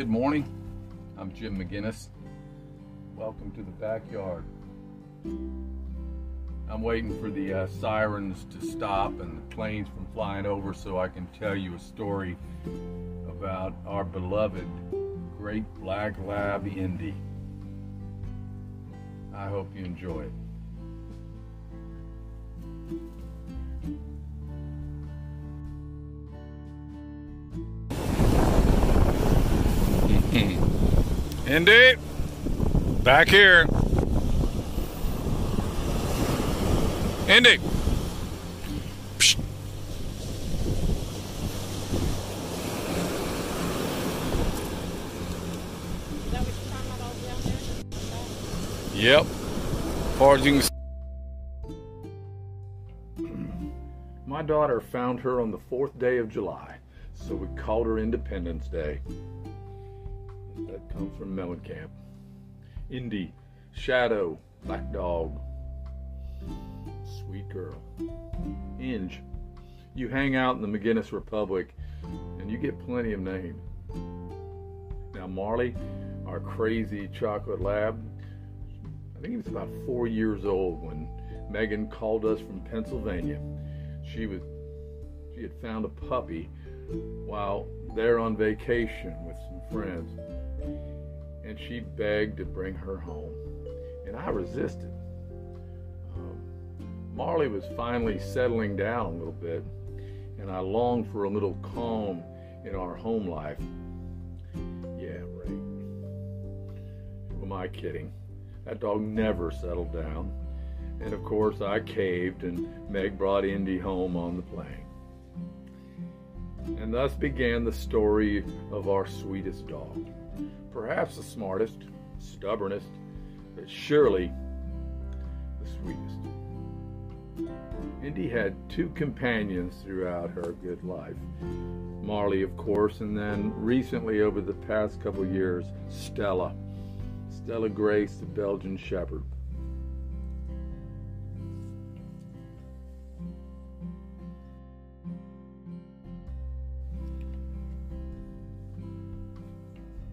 good morning. I'm Jim McGinnis. Welcome to the backyard. I'm waiting for the uh, sirens to stop and the planes from flying over so I can tell you a story about our beloved great black lab Indy. I hope you enjoy it. Indy, back here. Indy. Psst. Yep. Far My daughter found her on the fourth day of July, so we called her Independence Day. That comes from Mellencamp. Indy, Shadow, Black Dog, Sweet Girl. Inge, you hang out in the McGinnis Republic and you get plenty of names. Now, Marley, our crazy chocolate lab, I think he was about four years old when Megan called us from Pennsylvania. She was she had found a puppy while there on vacation with some friends, and she begged to bring her home, and I resisted. Um, Marley was finally settling down a little bit, and I longed for a little calm in our home life. Yeah, right. Who am I kidding? That dog never settled down. And of course, I caved, and Meg brought Indy home on the plane. And thus began the story of our sweetest dog. Perhaps the smartest, stubbornest, but surely the sweetest. Indy had two companions throughout her good life. Marley, of course, and then recently, over the past couple years, Stella. Stella Grace, the Belgian Shepherd.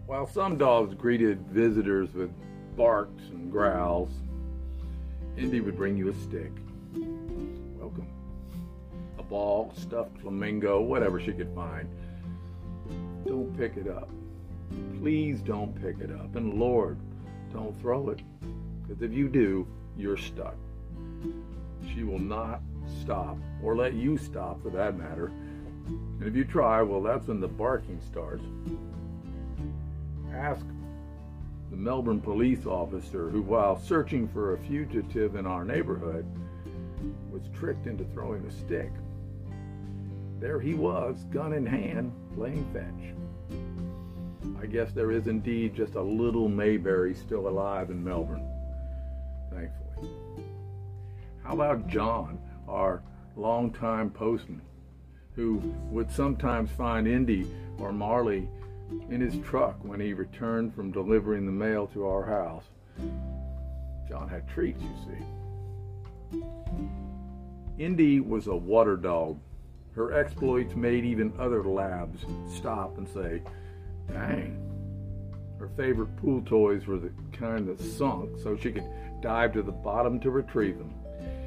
While some dogs greeted visitors with barks and growls, Indy would bring you a stick. Welcome. A ball, stuffed flamingo, whatever she could find. Don't pick it up. Please don't pick it up. And Lord, don't throw it. Because if you do, you're stuck. She will not stop, or let you stop for that matter. And if you try, well, that's when the barking starts. Ask the Melbourne police officer who, while searching for a fugitive in our neighborhood, was tricked into throwing a stick. There he was, gun in hand, playing fetch. I guess there is indeed just a little Mayberry still alive in Melbourne, thankfully. How about John, our longtime postman, who would sometimes find Indy or Marley in his truck when he returned from delivering the mail to our house? John had treats, you see. Indy was a water dog. Her exploits made even other labs stop and say, Dang. Her favorite pool toys were the kind that sunk so she could dive to the bottom to retrieve them.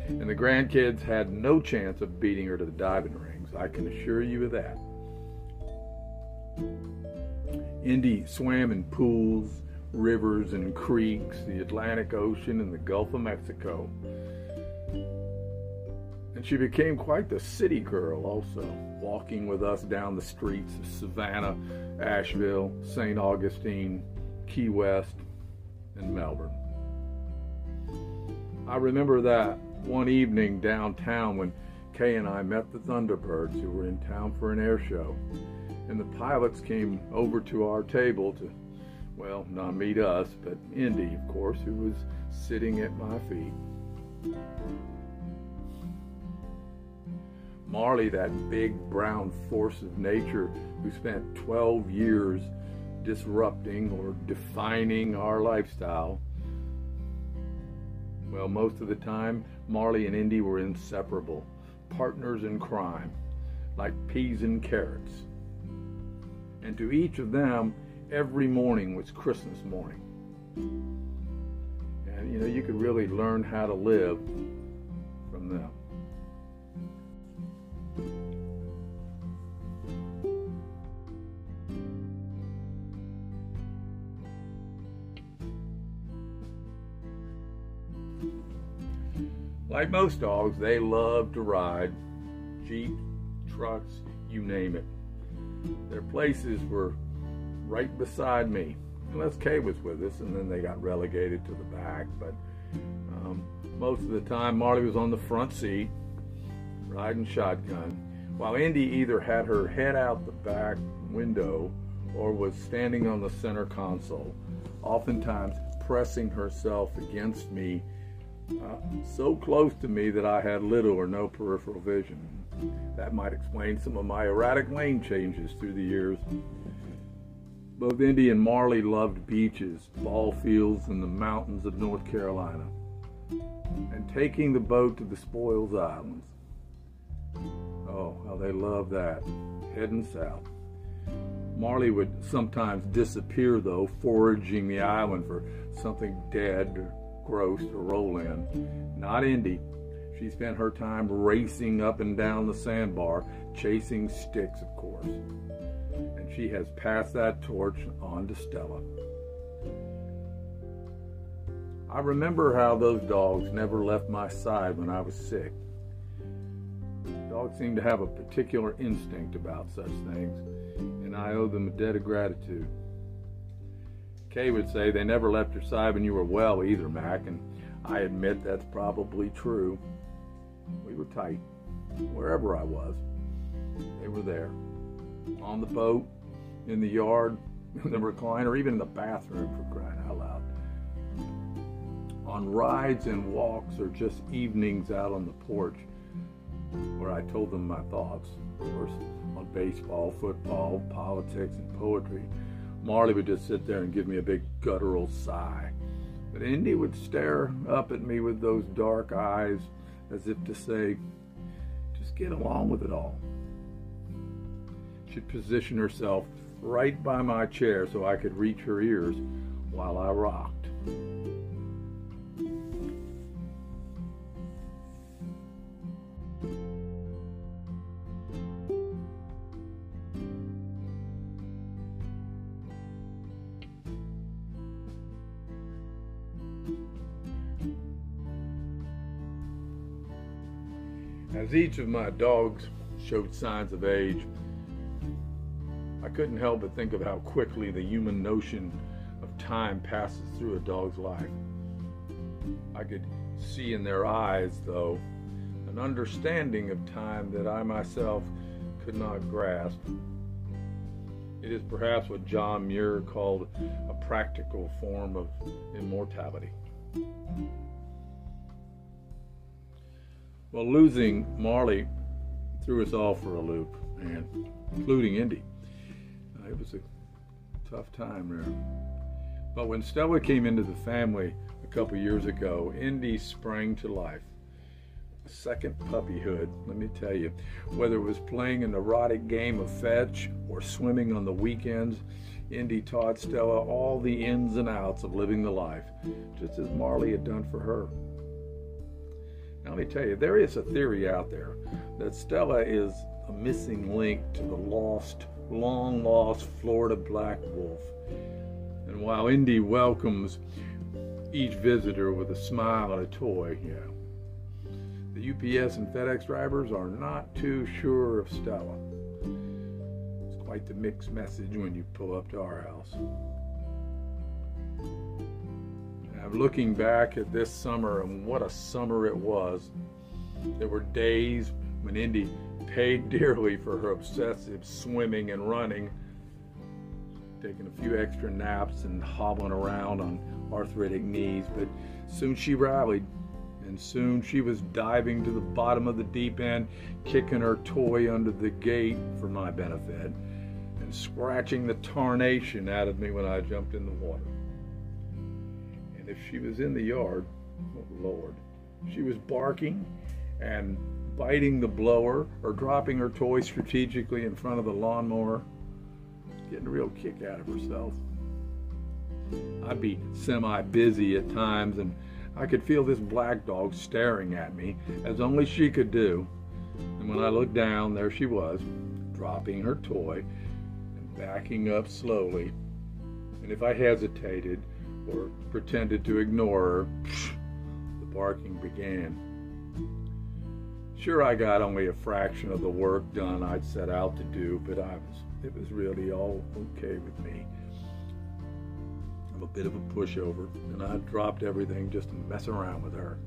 And the grandkids had no chance of beating her to the diving rings, I can assure you of that. Indy swam in pools, rivers, and creeks, the Atlantic Ocean, and the Gulf of Mexico. And she became quite the city girl also, walking with us down the streets of Savannah, Asheville, St. Augustine, Key West, and Melbourne. I remember that one evening downtown when Kay and I met the Thunderbirds who were in town for an air show. And the pilots came over to our table to, well, not meet us, but Indy, of course, who was sitting at my feet. Marley, that big brown force of nature who spent 12 years disrupting or defining our lifestyle. Well, most of the time, Marley and Indy were inseparable, partners in crime, like peas and carrots. And to each of them, every morning was Christmas morning. And you know, you could really learn how to live from them. Like most dogs, they love to ride Jeep, trucks, you name it. Their places were right beside me, unless Kay was with us, and then they got relegated to the back. But um, most of the time, Marley was on the front seat, riding shotgun, while Indy either had her head out the back window or was standing on the center console, oftentimes pressing herself against me uh, so close to me that I had little or no peripheral vision. That might explain some of my erratic lane changes through the years. Both Indy and Marley loved beaches, ball fields, and the mountains of North Carolina, and taking the boat to the Spoils Islands. Oh, how they loved that, heading south. Marley would sometimes disappear, though, foraging the island for something dead or gross to roll in. Not Indy. She spent her time racing up and down the sandbar, chasing sticks, of course. And she has passed that torch on to Stella. I remember how those dogs never left my side when I was sick. Dogs seem to have a particular instinct about such things, and I owe them a debt of gratitude. Kay would say they never left your side when you were well either, Mac, and I admit that's probably true. We were tight. Wherever I was, they were there. On the boat, in the yard, in the recliner, even in the bathroom for crying out loud. On rides and walks or just evenings out on the porch where I told them my thoughts. Of course, on baseball, football, politics, and poetry Marley would just sit there and give me a big guttural sigh. But Indy would stare up at me with those dark eyes as if to say, just get along with it all. She'd position herself right by my chair so I could reach her ears while I rocked. As each of my dogs showed signs of age, I couldn't help but think of how quickly the human notion of time passes through a dog's life. I could see in their eyes, though, an understanding of time that I myself could not grasp. It is perhaps what John Muir called a practical form of immortality. Well, losing Marley threw us all for a loop, and including Indy. Uh, it was a tough time there. But when Stella came into the family a couple years ago, Indy sprang to life. Second puppyhood, let me tell you. Whether it was playing an erotic game of fetch or swimming on the weekends, Indy taught Stella all the ins and outs of living the life, just as Marley had done for her. Now, let me tell you, there is a theory out there that Stella is a missing link to the lost, long lost Florida black wolf. And while Indy welcomes each visitor with a smile and a toy, yeah, the UPS and FedEx drivers are not too sure of Stella. It's quite the mixed message when you pull up to our house. I'm looking back at this summer and what a summer it was. There were days when Indy paid dearly for her obsessive swimming and running, taking a few extra naps and hobbling around on arthritic knees, but soon she rallied and soon she was diving to the bottom of the deep end, kicking her toy under the gate for my benefit, and scratching the tarnation out of me when I jumped in the water if she was in the yard, oh Lord, she was barking and biting the blower or dropping her toy strategically in front of the lawnmower, getting a real kick out of herself. I'd be semi busy at times, and I could feel this black dog staring at me, as only she could do. And when I looked down, there she was, dropping her toy and backing up slowly. And if I hesitated or pretended to ignore her, the barking began. Sure, I got only a fraction of the work done I'd set out to do, but I was, it was really all okay with me. I'm a bit of a pushover, and I dropped everything just to mess around with her.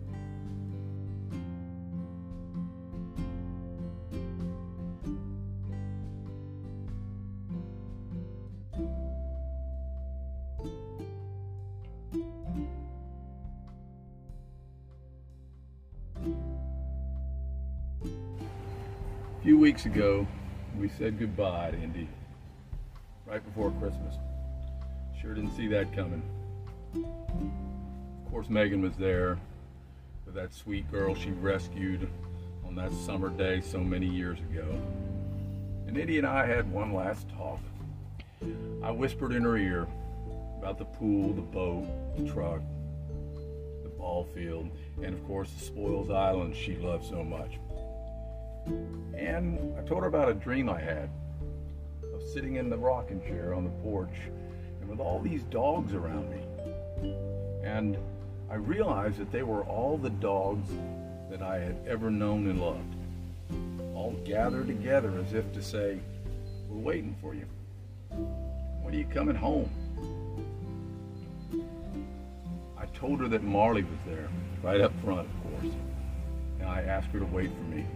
Few weeks ago, we said goodbye to Indy right before Christmas. Sure didn't see that coming. Of course, Megan was there with that sweet girl she rescued on that summer day so many years ago. And Indy and I had one last talk. I whispered in her ear about the pool, the boat, the truck, the ball field, and of course the Spoils Island she loved so much. And I told her about a dream I had of sitting in the rocking chair on the porch and with all these dogs around me. And I realized that they were all the dogs that I had ever known and loved, all gathered together as if to say, We're waiting for you. When are you coming home? I told her that Marley was there, right up front, of course, and I asked her to wait for me.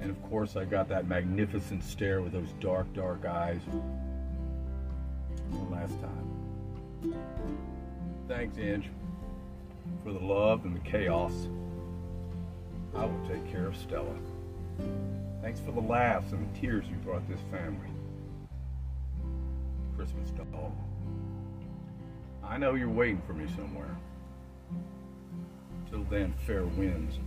And of course, I got that magnificent stare with those dark, dark eyes. One last time. Thanks, Ange, for the love and the chaos. I will take care of Stella. Thanks for the laughs and the tears you brought this family. Christmas doll. I know you're waiting for me somewhere. Till then, fair winds.